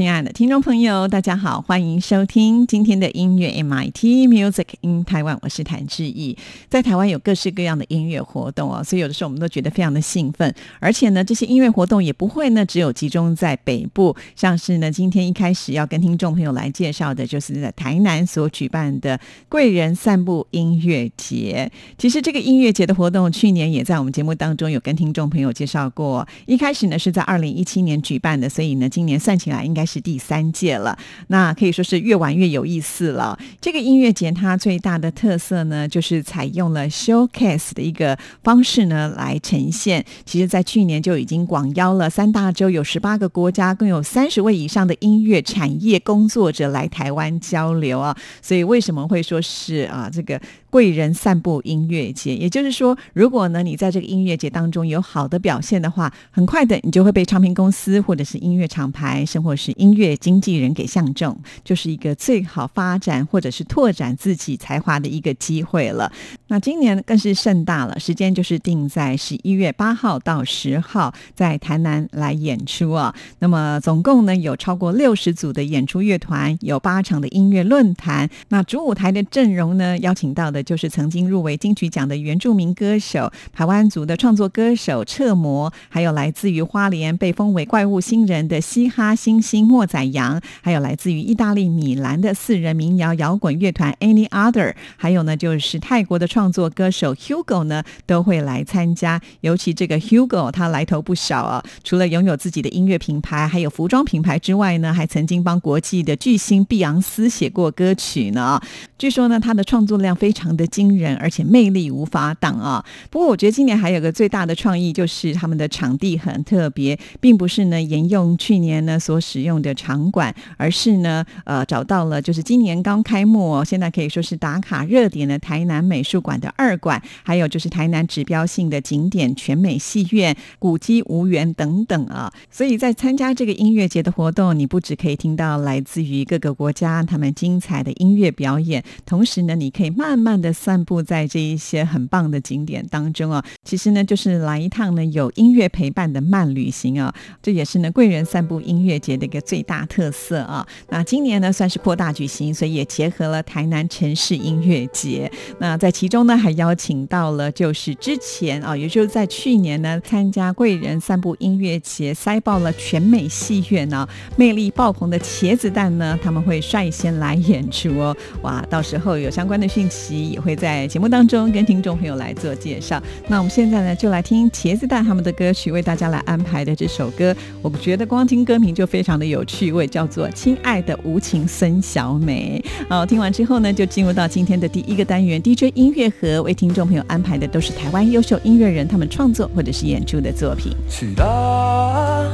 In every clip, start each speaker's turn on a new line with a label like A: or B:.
A: 亲爱的听众朋友，大家好，欢迎收听今天的音乐 MIT Music in Taiwan，我是谭志毅。在台湾有各式各样的音乐活动哦，所以有的时候我们都觉得非常的兴奋。而且呢，这些音乐活动也不会呢只有集中在北部，像是呢今天一开始要跟听众朋友来介绍的，就是在台南所举办的贵人散步音乐节。其实这个音乐节的活动，去年也在我们节目当中有跟听众朋友介绍过。一开始呢是在二零一七年举办的，所以呢今年算起来应该。是第三届了，那可以说是越玩越有意思了。这个音乐节它最大的特色呢，就是采用了 showcase 的一个方式呢来呈现。其实，在去年就已经广邀了三大洲有十八个国家，共有三十位以上的音乐产业工作者来台湾交流啊。所以，为什么会说是啊这个？贵人散步音乐节，也就是说，如果呢你在这个音乐节当中有好的表现的话，很快的你就会被唱片公司或者是音乐厂牌，甚或是音乐经纪人给相中，就是一个最好发展或者是拓展自己才华的一个机会了。那今年更是盛大了，时间就是定在十一月八号到十号，在台南来演出啊。那么总共呢有超过六十组的演出乐团，有八场的音乐论坛。那主舞台的阵容呢，邀请到的。就是曾经入围金曲奖的原住民歌手、台湾族的创作歌手彻魔，还有来自于花莲被封为怪物新人的嘻哈新星莫宰阳，还有来自于意大利米兰的四人民谣摇滚乐团 Any Other，还有呢就是泰国的创作歌手 Hugo 呢都会来参加。尤其这个 Hugo 他来头不小啊，除了拥有自己的音乐品牌，还有服装品牌之外呢，还曾经帮国际的巨星碧昂斯写过歌曲呢。据说呢他的创作量非常。的惊人，而且魅力无法挡啊！不过，我觉得今年还有个最大的创意，就是他们的场地很特别，并不是呢沿用去年呢所使用的场馆，而是呢呃找到了就是今年刚开幕，哦现在可以说是打卡热点的台南美术馆的二馆，还有就是台南指标性的景点全美戏院、古迹无缘等等啊！所以在参加这个音乐节的活动，你不只可以听到来自于各个国家他们精彩的音乐表演，同时呢，你可以慢慢。的散步在这一些很棒的景点当中啊，其实呢就是来一趟呢有音乐陪伴的慢旅行啊，这也是呢贵人散步音乐节的一个最大特色啊。那今年呢算是扩大举行，所以也结合了台南城市音乐节。那在其中呢还邀请到了就是之前啊，也就是在去年呢参加贵人散步音乐节塞爆了全美戏院呢，魅力爆棚的茄子蛋呢他们会率先来演出哦。哇，到时候有相关的讯息。也会在节目当中跟听众朋友来做介绍。那我们现在呢，就来听茄子蛋他们的歌曲，为大家来安排的这首歌。我觉得光听歌名就非常的有趣味，叫做《亲爱的无情孙小美》。好，听完之后呢，就进入到今天的第一个单元 DJ 音乐盒，为听众朋友安排的都是台湾优秀音乐人他们创作或者是演出的作品。
B: 去啦，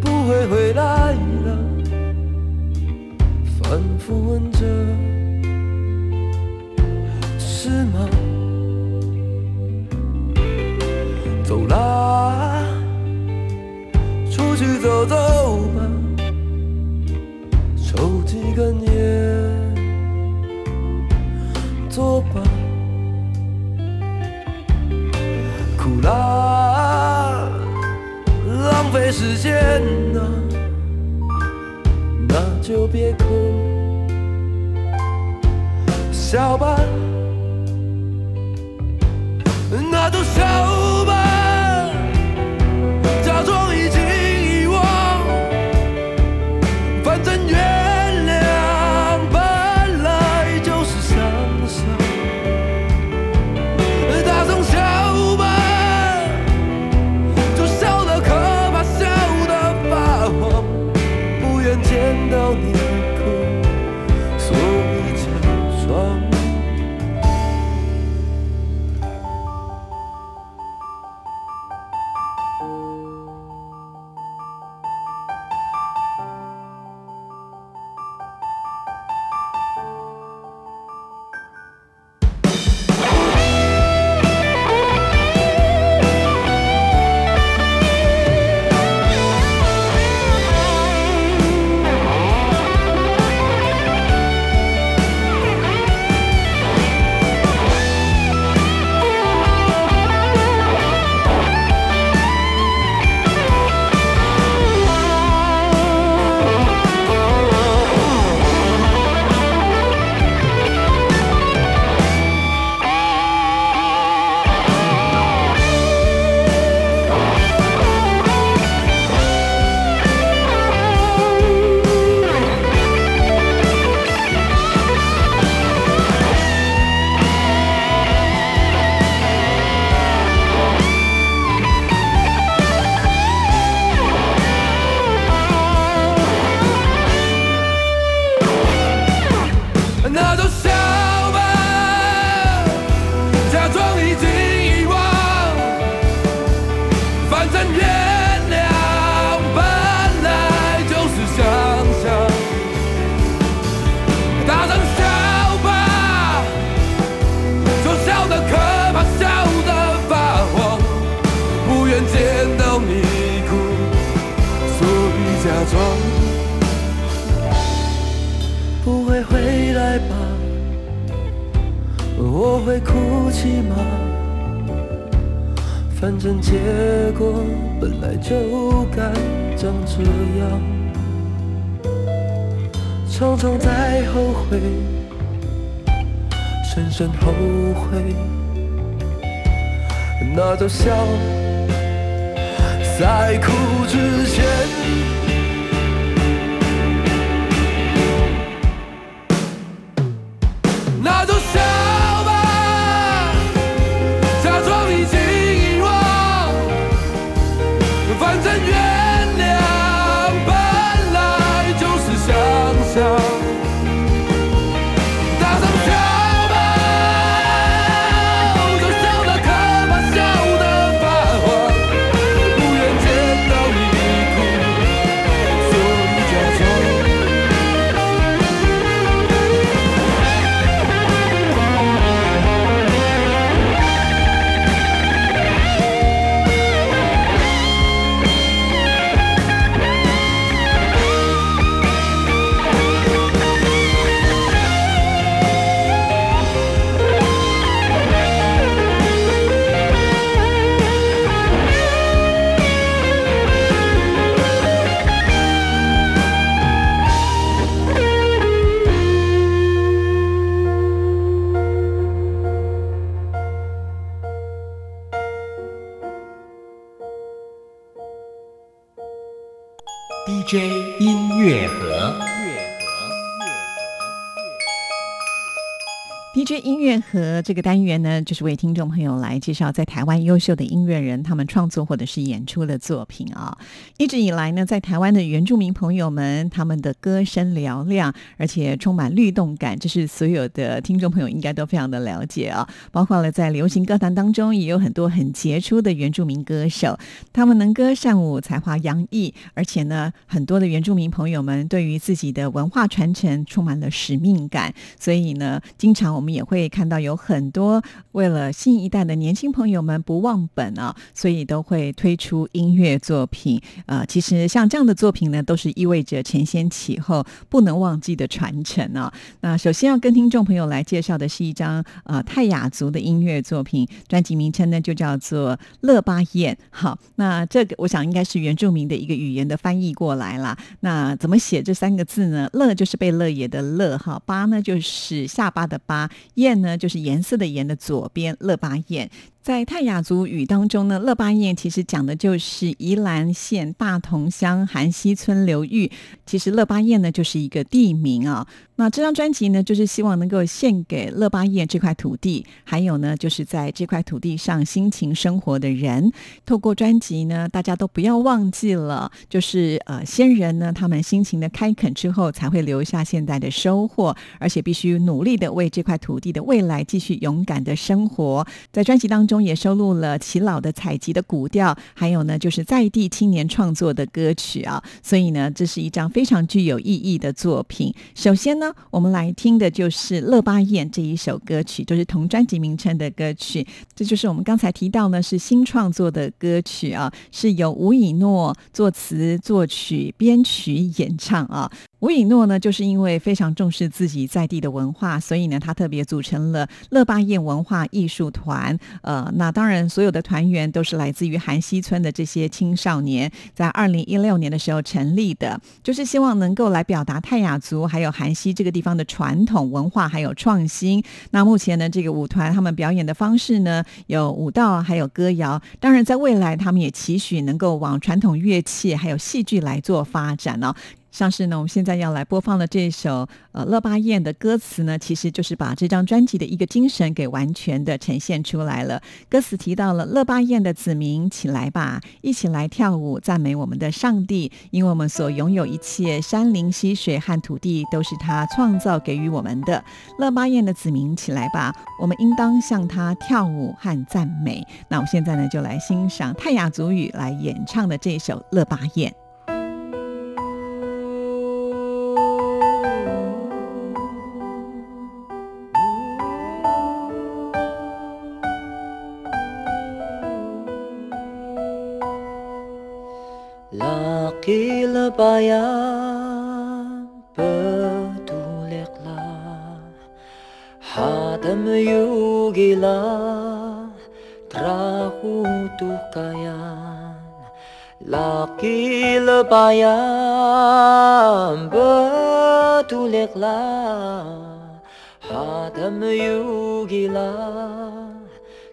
B: 不会回来了，反复问着。是吗？走啦，出去走走吧，深深后悔，那就笑在哭之前。
C: DJ 音乐盒。
A: DJ 音乐盒这个单元呢，就是为听众朋友来介绍在台湾优秀的音乐人他们创作或者是演出的作品啊。一直以来呢，在台湾的原住民朋友们，他们的歌声嘹亮，而且充满律动感，这是所有的听众朋友应该都非常的了解啊。包括了在流行歌坛当中，也有很多很杰出的原住民歌手，他们能歌善舞，才华洋溢，而且呢，很多的原住民朋友们对于自己的文化传承充满了使命感，所以呢，经常我们也会看到有很多为了新一代的年轻朋友们不忘本啊，所以都会推出音乐作品。呃，其实像这样的作品呢，都是意味着承先启后、不能忘记的传承啊。那首先要跟听众朋友来介绍的是一张呃泰雅族的音乐作品，专辑名称呢就叫做《乐巴燕》。好，那这个我想应该是原住民的一个语言的翻译过来啦。那怎么写这三个字呢？乐就是贝勒爷的乐，哈，巴呢就是下巴的巴，燕呢就是颜色的颜的左边，乐巴燕。在泰雅族语当中呢，乐巴燕其实讲的就是宜兰县大同乡韩溪村流域。其实乐巴燕呢就是一个地名啊。那这张专辑呢，就是希望能够献给乐巴燕这块土地，还有呢，就是在这块土地上辛勤生活的人。透过专辑呢，大家都不要忘记了，就是呃，先人呢，他们辛勤的开垦之后，才会留下现在的收获，而且必须努力的为这块土地的未来继续勇敢的生活。在专辑当中中也收录了齐老的采集的古调，还有呢，就是在地青年创作的歌曲啊。所以呢，这是一张非常具有意义的作品。首先呢，我们来听的就是《乐巴燕》这一首歌曲，就是同专辑名称的歌曲。这就是我们刚才提到呢，是新创作的歌曲啊，是由吴以诺作词、作曲、编曲、演唱啊。吴以诺呢，就是因为非常重视自己在地的文化，所以呢，他特别组成了乐巴燕文化艺术团。呃，那当然，所有的团员都是来自于韩溪村的这些青少年，在二零一六年的时候成立的，就是希望能够来表达泰雅族还有韩溪这个地方的传统文化还有创新。那目前呢，这个舞团他们表演的方式呢，有舞蹈还有歌谣。当然，在未来他们也期许能够往传统乐器还有戏剧来做发展哦。像是呢，我们现在要来播放的这首呃乐巴燕的歌词呢，其实就是把这张专辑的一个精神给完全的呈现出来了。歌词提到了乐巴燕的子民起来吧，一起来跳舞赞美我们的上帝，因为我们所拥有一切山林溪水和土地都是他创造给予我们的。乐巴燕的子民起来吧，我们应当向他跳舞和赞美。那我们现在呢，就来欣赏泰雅族语来演唱的这首乐巴燕。
B: bayan Betulikla
D: Hatem yugila Trahu tukayan. Laki lebayan Betulikla Hatem yugila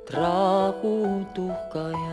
E: Trahu
D: tukayan.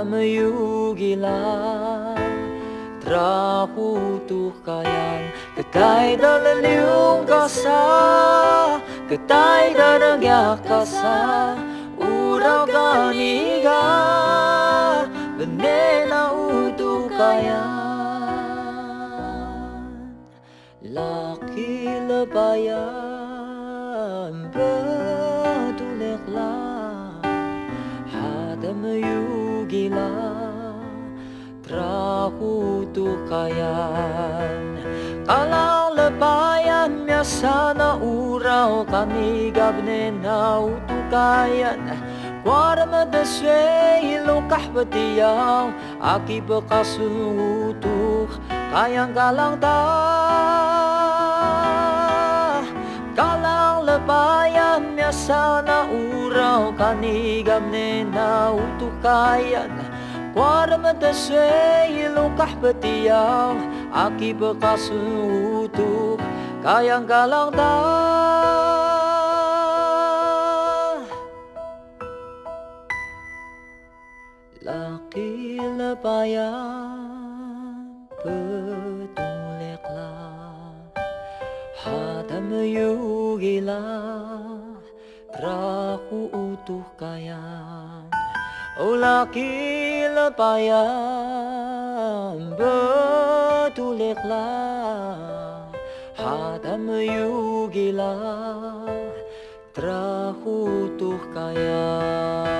D: kamayugilan Traputukayan Katay da laliw kasa Katay da nagyakasa Uraw kaniga Benena utukayan Laki labayan kahutukayan Kalau lebayan biasa sana uraw kami gabne na utukayan. Kuarma da lo kahbatiyaw Aki bekasutuk kayang galang ta kalang lebayan biasa na uraw kami gabne na utukayan. ورمت الشيل وكحبتي ياو عكي بقاس وتوب كايان قالغ Laki lebayan Betung lekla hatamu yugila Trahu utuh kaya Ulakil bayan betul ikhlas Hadam yugila terahutuh kaya.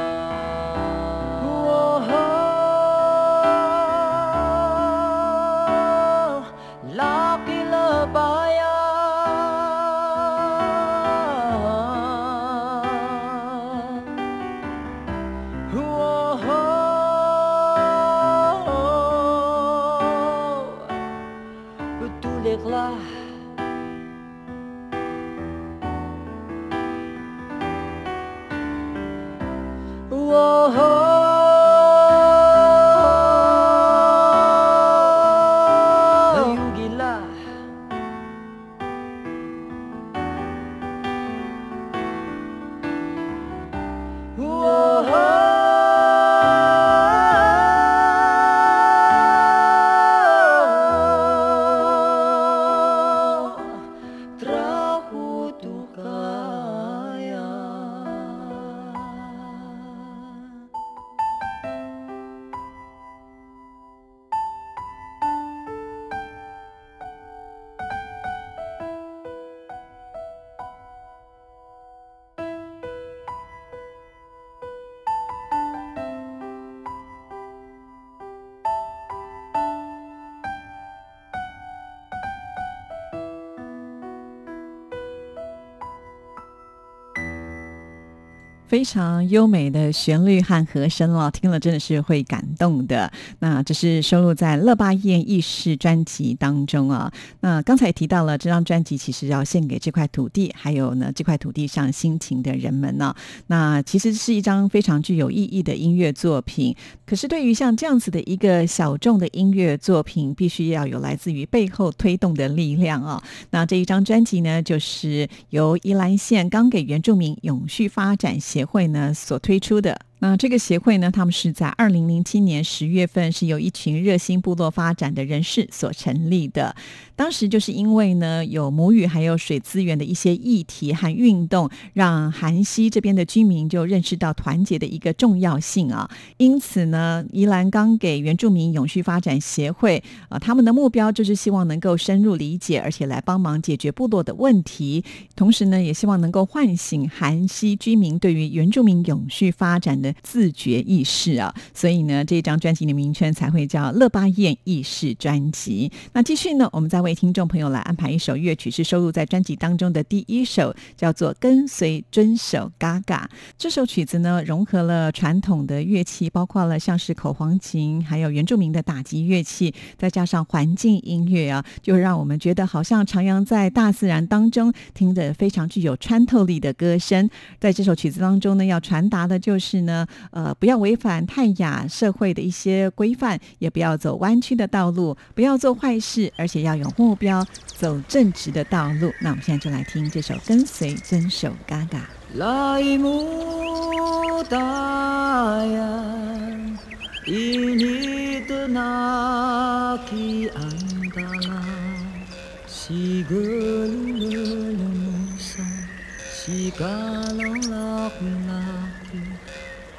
A: 非常优美的旋律和和声哦，听了真的是会感动的。那这是收录在《乐巴燕意识》专辑当中啊。那刚才提到了这张专辑，其实要献给这块土地，还有呢这块土地上辛勤的人们呢、那其实是一张非常具有意义的音乐作品。可是对于像这样子的一个小众的音乐作品，必须要有来自于背后推动的力量啊。那这一张专辑呢，就是由宜兰县刚给原住民永续发展协协会呢所推出的。那这个协会呢，他们是在二零零七年十月份是由一群热心部落发展的人士所成立的。当时就是因为呢有母语还有水资源的一些议题和运动，让韩西这边的居民就认识到团结的一个重要性啊。因此呢，宜兰刚给原住民永续发展协会啊，他们的目标就是希望能够深入理解，而且来帮忙解决部落的问题，同时呢，也希望能够唤醒韩西居民对于原住民永续发展的自觉意识啊。所以呢，这张专辑的名称才会叫《乐巴燕意识专辑》。那继续呢，我们再为听众朋友来安排一首乐曲，是收录在专辑当中的第一首，叫做《跟随遵守嘎嘎》。这首曲子呢，融合了传统的乐器，包括了像是口簧琴，还有原住民的打击乐器，再加上环境音乐啊，就让我们觉得好像徜徉在大自然当中，听着非常具有穿透力的歌声。在这首曲子当中呢，要传达的就是呢，呃，不要违反泰雅社会的一些规范，也不要走弯曲的道路，不要做坏事，而且要有目标，走正直的道路。那我们现在就来听这首《跟随遵守嘎嘎》。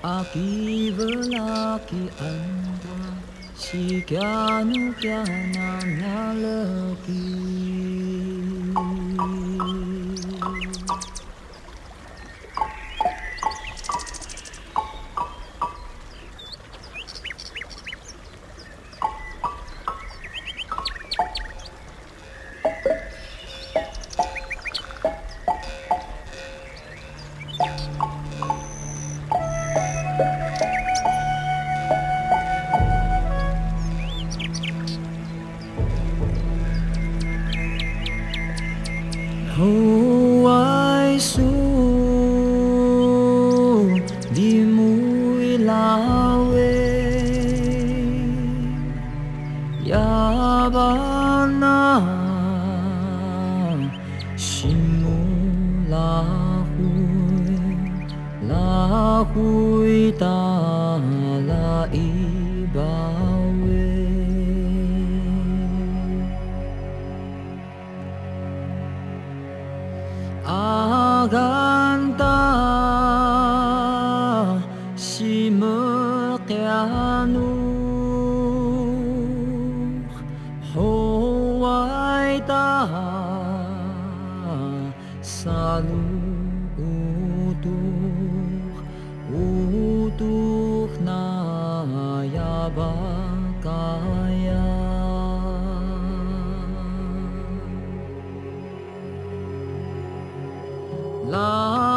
D: Akivelaki anda Sikyanu kyanam nalaki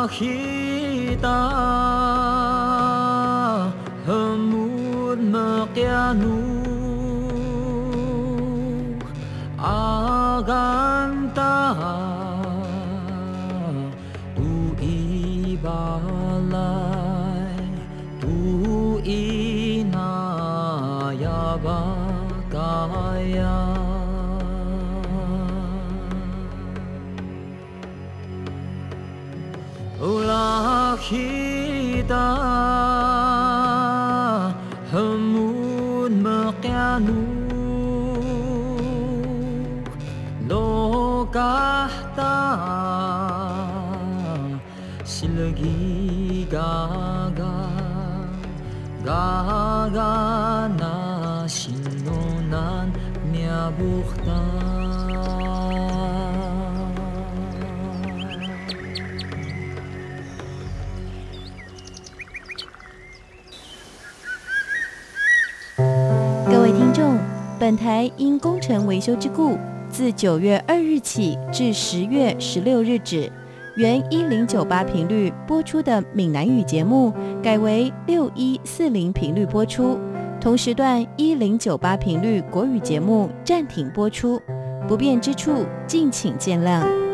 D: makita Hamud
E: makianun 本台因工程维修之故，自九月二日起至十月十六日止，原一零九八频率播出的闽南语节目，改为六一四零频率播出。同时段一零九八频率国语节目暂停播出，不便之处敬请见谅。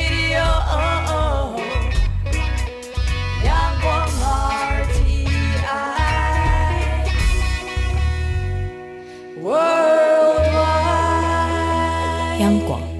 F: 央广。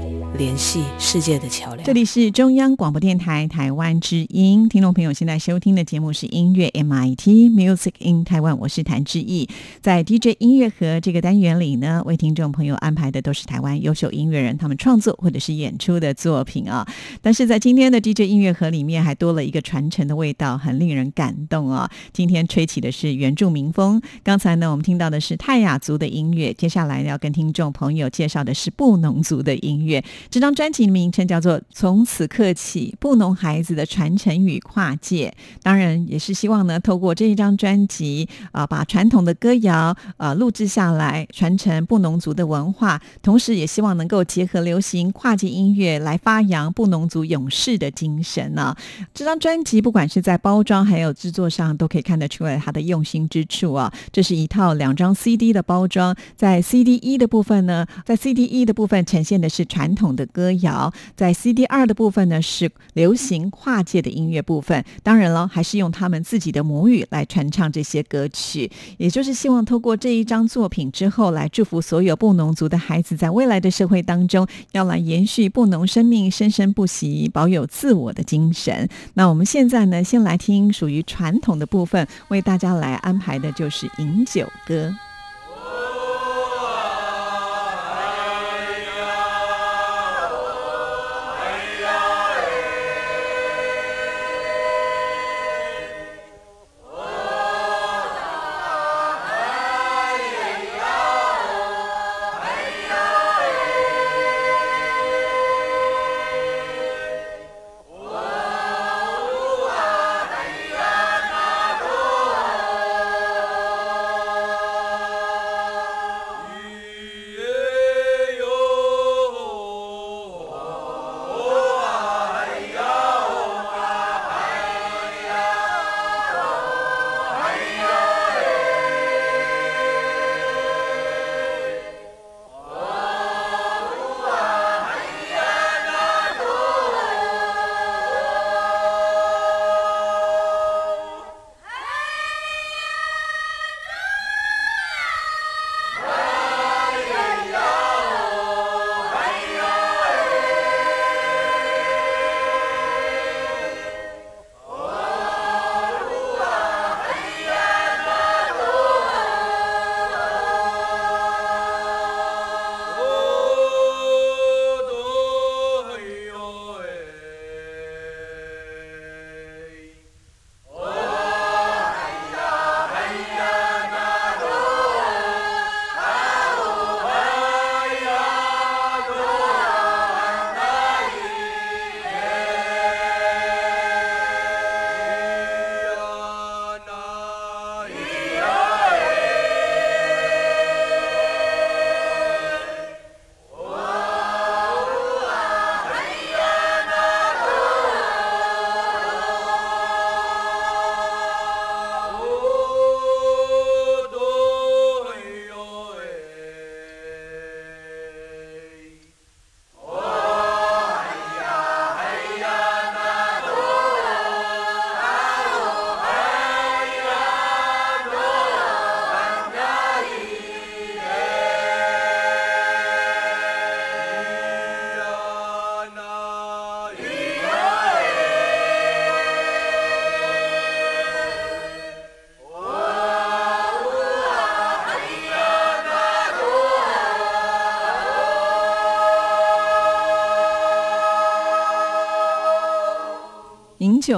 F: 联系世界的桥梁。
A: 这里是中央广播电台台湾之音，听众朋友现在收听的节目是音乐 MIT Music in Taiwan，我是谭志毅。在 DJ 音乐盒这个单元里呢，为听众朋友安排的都是台湾优秀音乐人他们创作或者是演出的作品啊。但是在今天的 DJ 音乐盒里面，还多了一个传承的味道，很令人感动啊。今天吹起的是原住民风，刚才呢我们听到的是泰雅族的音乐，接下来要跟听众朋友介绍的是布农族的音乐。这张专辑的名称叫做《从此刻起：布农孩子的传承与跨界》。当然，也是希望呢，透过这一张专辑啊、把传统的歌谣呃录制下来，传承布农族的文化，同时也希望能够结合流行跨界音乐来发扬布农族勇士的精神呢、这张专辑不管是在包装还有制作上，都可以看得出来它的用心之处啊。这是一套两张 CD 的包装，在 CD 一的部分呢，在 CD 一的部分呈现的是传统的的歌谣，在 CD 二的部分呢是流行跨界的音乐部分。当然了，还是用他们自己的母语来传唱这些歌曲，也就是希望透过这一张作品之后，来祝福所有布农族的孩子在未来的社会当中，要来延续布农生命生生不息，保有自我的精神。那我们现在呢，先来听属于传统的部分，为大家来安排的就是饮酒歌。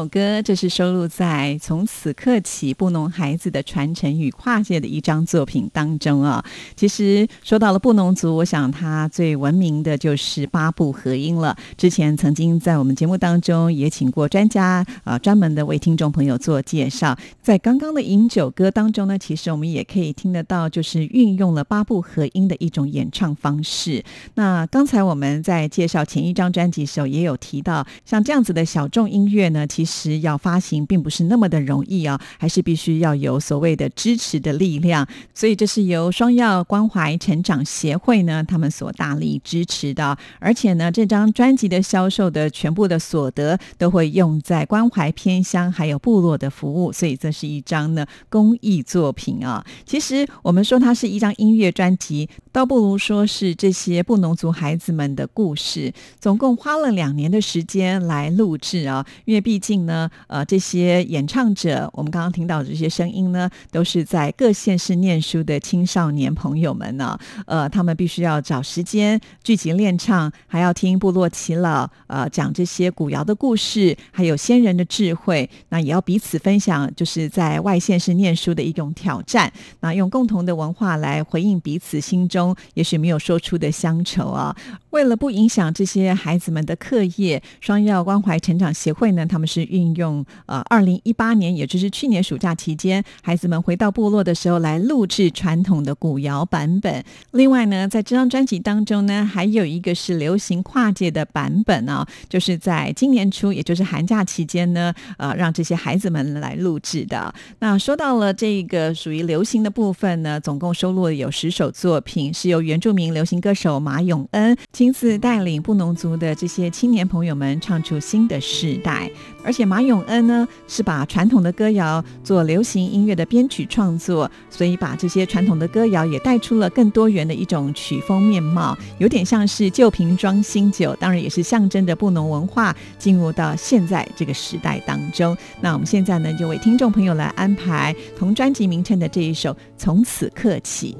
A: 歌，这是收录在《从此刻起：布农孩子的传承与跨界》的一张作品当中啊。其实说到了布农族，我想他最闻名的就是八部合音了。之前曾经在我们节目当中也请过专家，呃，专门的为听众朋友做介绍。在刚刚的饮酒歌当中呢，其实我们也可以听得到，就是运用了八部合音的一种演唱方式。那刚才我们在介绍前一张专辑的时候，也有提到，像这样子的小众音乐呢，其实要发行并不是那么的容易啊，还是必须要有所谓的支持的力量。所以这是由双药关怀成长协会呢，他们所大力支持的。而且呢，这张专辑的销售的全部的所得都会用在关怀偏乡还有部落的服务，所以这是一张呢公益作品啊。其实我们说它是一张音乐专辑，倒不如说是这些布农族孩子们的故事。总共花了两年的时间来录制啊，因为毕竟呢，呃，这些演唱者，我们刚刚听到的这些声音呢，都是在各县市念书的青少年朋友们呢，呃，他们必须要找时间聚集练唱，还要听部落耆老呃讲这些古谣的故事，还有先人的智慧，那也要彼此分享，就是在外县市念书的一种挑战，那用共同的文化来回应彼此心中也许没有说出的乡愁啊。为了不影响这些孩子们的课业，双药关怀成长协会呢，他们是运用呃二零一八年，也就是去年暑假期间，孩子们回到部落的时候来录制传统的古谣版本。另外呢，在这张专辑当中呢，还有一个是流行跨界的版本啊，就是在今年初，也就是寒假期间呢，呃，让这些孩子们来录制的。那说到了这个属于流行的部分呢，总共收录了有十首作品，是由原住民流行歌手马永恩。亲自带领布农族的这些青年朋友们唱出新的时代，而且马永恩呢是把传统的歌谣做流行音乐的编曲创作，所以把这些传统的歌谣也带出了更多元的一种曲风面貌，有点像是旧瓶装新酒，当然也是象征着布农文化进入到现在这个时代当中。那我们现在呢就为听众朋友来安排同专辑名称的这一首《从此刻起》。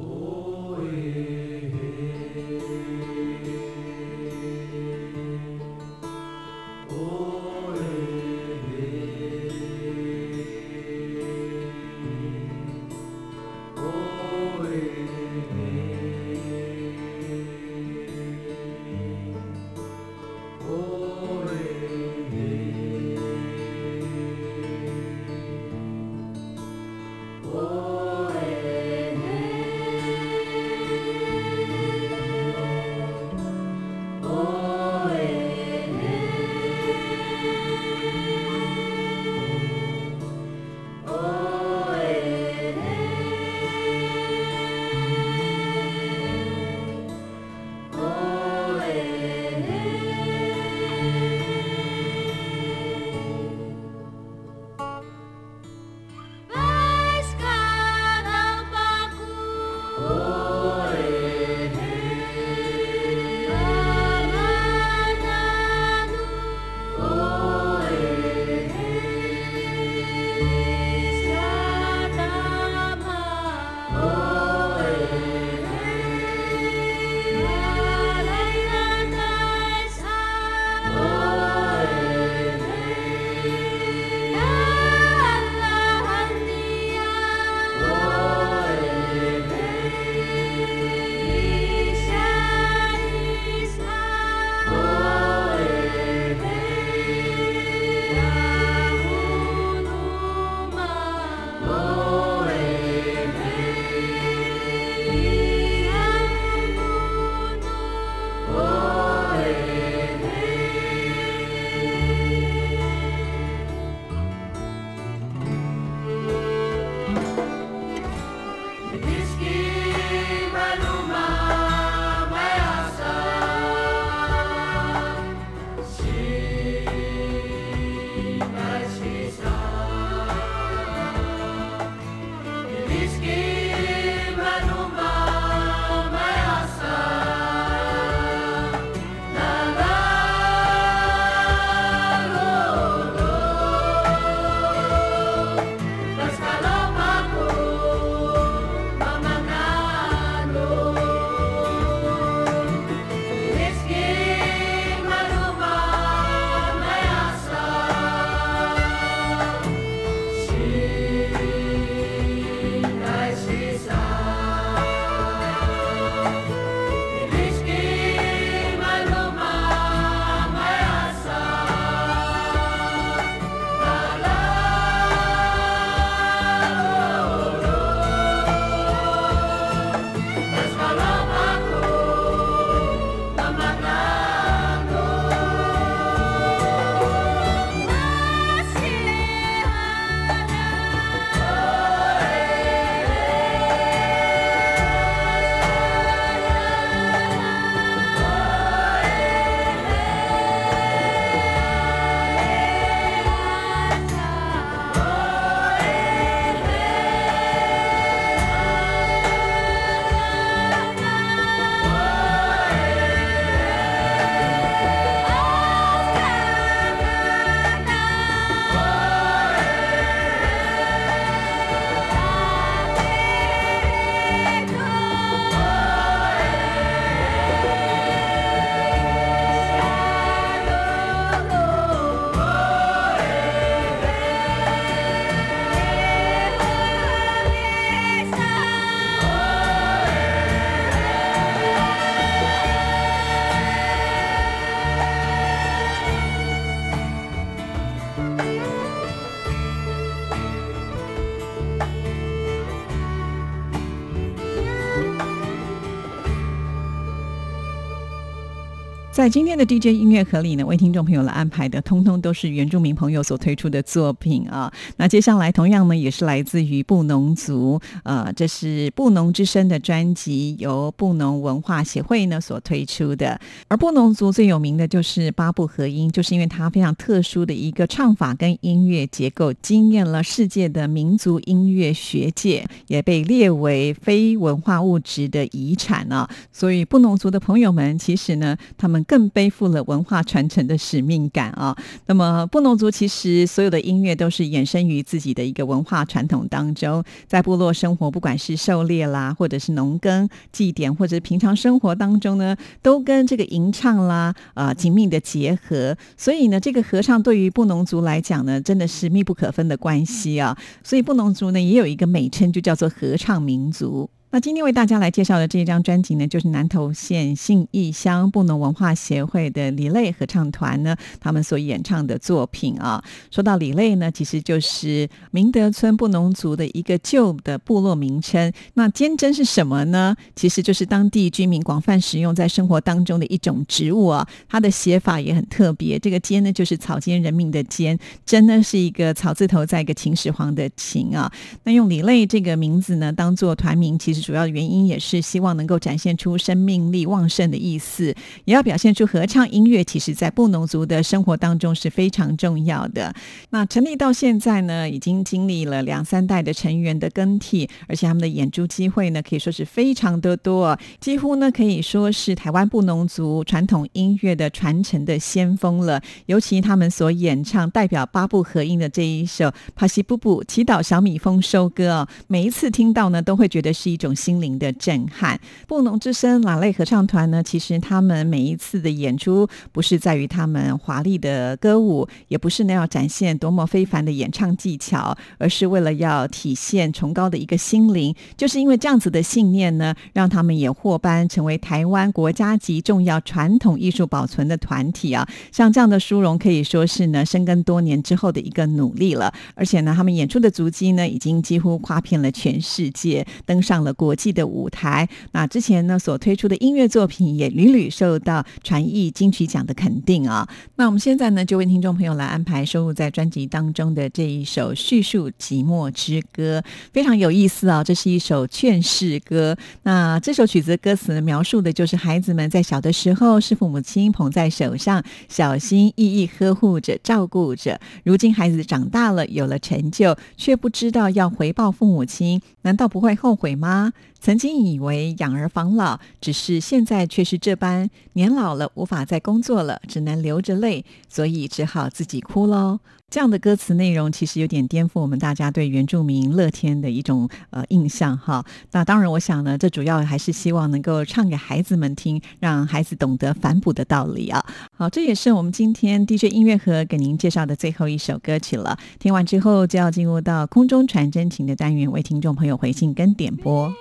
A: 在今天的 DJ 音乐盒里呢，为听众朋友来安排的，通通都是原住民朋友所推出的作品啊。那接下来同样呢，也是来自于布农族，呃，这是布农之声的专辑，由布农文化协会呢所推出的。而布农族最有名的就是八部合音，就是因为它非常特殊的一个唱法跟音乐结构，惊艳了世界的民族音乐学界，也被列为非文化物质的遗产啊。所以布农族的朋友们，其实呢，他们更背负了文化传承的使命感啊。那么布农族其实所有的音乐都是衍生于自己的一个文化传统当中，在部落生活，不管是狩猎啦，或者是农耕、祭典，或者平常生活当中呢，都跟这个吟唱啦啊紧密的结合。所以呢，这个合唱对于布农族来讲呢，真的是密不可分的关系啊。所以布农族呢，也有一个美称，就叫做合唱民族。那今天为大家来介绍的这一张专辑呢，就是南投县信义乡布农文化协会的李类合唱团呢，他们所演唱的作品啊。说到李类呢，其实就是明德村布农族的一个旧的部落名称。那坚贞是什么呢？其实就是当地居民广泛使用在生活当中的一种植物啊。它的写法也很特别，这个坚呢就是草菅人命的尖，针呢是一个草字头，在一个秦始皇的秦啊。那用李类这个名字呢，当做团名，其实。主要的原因也是希望能够展现出生命力旺盛的意思，也要表现出合唱音乐其实在布农族的生活当中是非常重要的。那成立到现在呢，已经经历了两三代的成员的更替，而且他们的演出机会呢，可以说是非常的多，几乎呢可以说是台湾布农族传统音乐的传承的先锋了。尤其他们所演唱代表八部合音的这一首《帕西布布祈祷小米丰收歌》，每一次听到呢，都会觉得是一种。心灵的震撼，布农之声哪类合唱团呢？其实他们每一次的演出，不是在于他们华丽的歌舞，也不是那要展现多么非凡的演唱技巧，而是为了要体现崇高的一个心灵。就是因为这样子的信念呢，让他们也获颁成为台湾国家级重要传统艺术保存的团体啊。像这样的殊荣，可以说是呢深耕多年之后的一个努力了。而且呢，他们演出的足迹呢，已经几乎跨遍了全世界，登上了。国际的舞台，那之前呢所推出的音乐作品也屡屡受到传艺金曲奖的肯定啊。那我们现在呢就为听众朋友来安排收录在专辑当中的这一首《叙述寂寞之歌》，非常有意思啊。这是一首劝世歌。那这首曲子歌词描述的就是孩子们在小的时候是父母亲捧在手上，小心翼翼呵护着、照顾着。如今孩子长大了，有了成就，却不知道要回报父母亲，难道不会后悔吗？曾经以为养儿防老，只是现在却是这般，年老了无法再工作了，只能流着泪，所以只好自己哭喽。这样的歌词内容其实有点颠覆我们大家对原住民乐天的一种呃印象哈。那当然，我想呢，这主要还是希望能够唱给孩子们听，让孩子懂得反哺的道理啊。好，这也是我们今天 DJ 音乐盒给您介绍的最后一首歌曲了。听完之后，就要进入到空中传真情的单元，为听众朋友回信跟点播。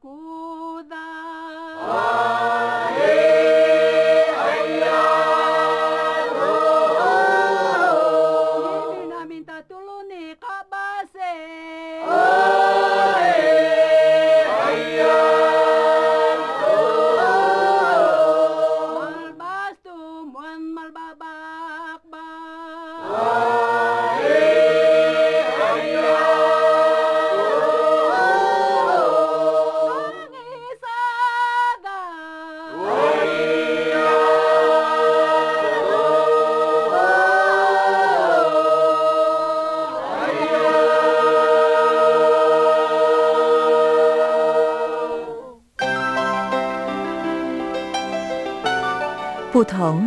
E: 不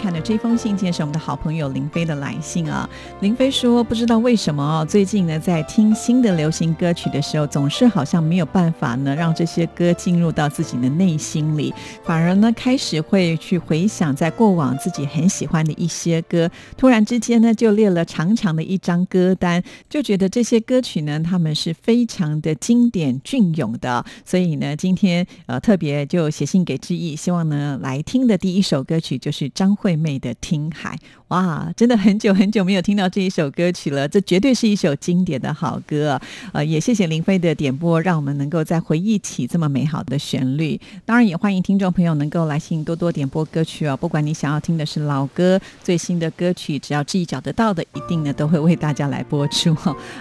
A: 看的这封信件是我们的好朋友林飞的来信啊。林飞说，不知道为什么，最近呢在听新的流行歌曲的时候，总是好像没有办法呢让这些歌进入到自己的内心里，反而呢开始会去回想在过往自己很喜欢的一些歌，突然之间呢就列了长长的一张歌单，就觉得这些歌曲呢他们是非常的经典隽永的，所以呢今天呃特别就写信给志毅，希望呢。来听的第一首歌曲就是张惠妹的《听海》，哇，真的很久很久没有听到这一首歌曲了，这绝对是一首经典的好歌。呃，也谢谢林飞的点播，让我们能够再回忆起这么美好的旋律。当然，也欢迎听众朋友能够来信多多点播歌曲哦，不管你想要听的是老歌、最新的歌曲，只要自己找得到的，一定呢都会为大家来播出。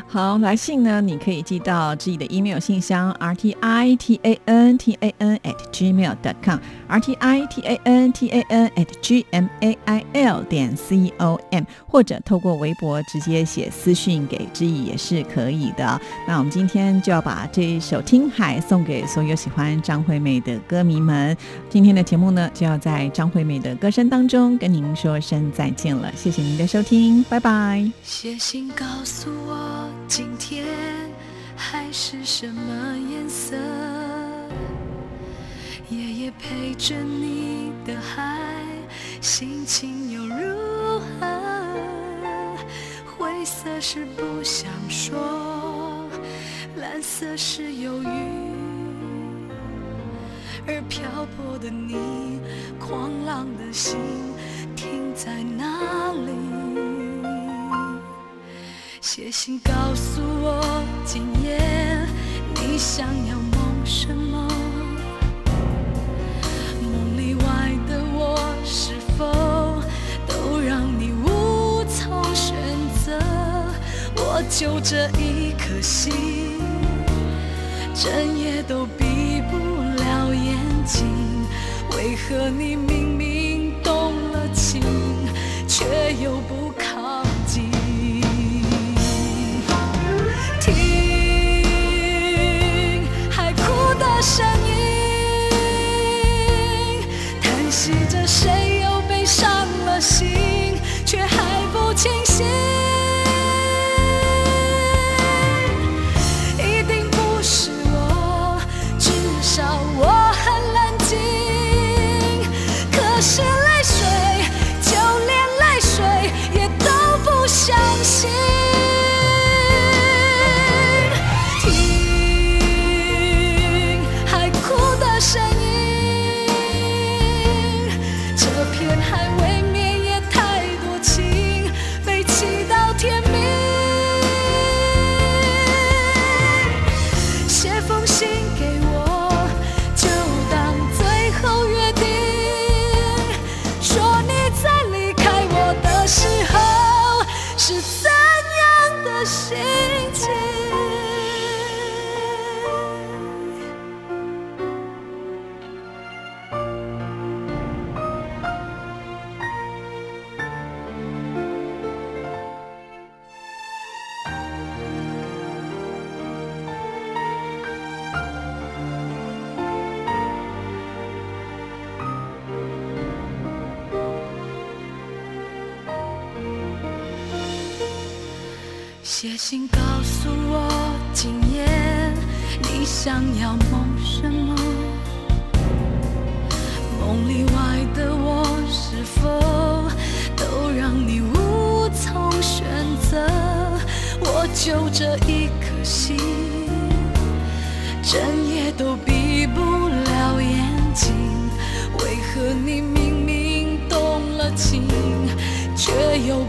A: 好，来信呢，你可以寄到自己的 email 信箱 r t i t a n t a n at gmail dot com r t i t a n t a n at g m a i l 点 c o m，或者透过微博直接写私讯给知意也是可以的。那我们今天就要把这一首《听海》送给所有喜欢张惠妹的歌迷们。今天的节目呢，就要在张惠妹的歌声当中跟您说声再见了。谢谢您的收听，拜拜。
G: 写信告诉我，今天海是什么颜色？夜夜陪着你的海，心情又如何？灰色是不想说，蓝色是忧郁，而漂泊的你，狂浪的心停在哪里？写信告诉我，今夜你想要梦什么？就这一颗心，整夜都闭不了眼睛。为何你明明动了情，却又不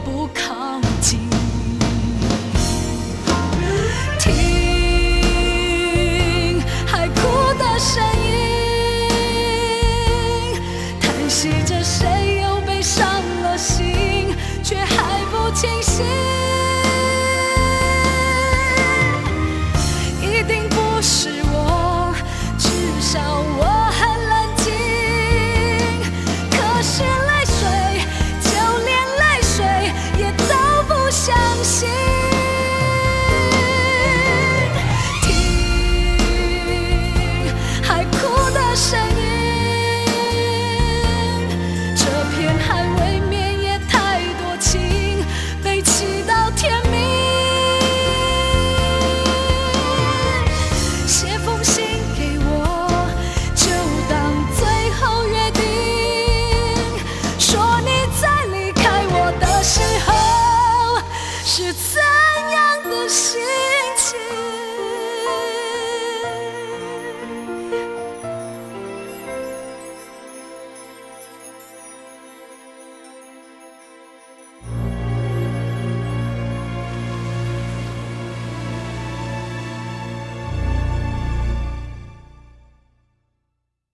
G: 不靠近？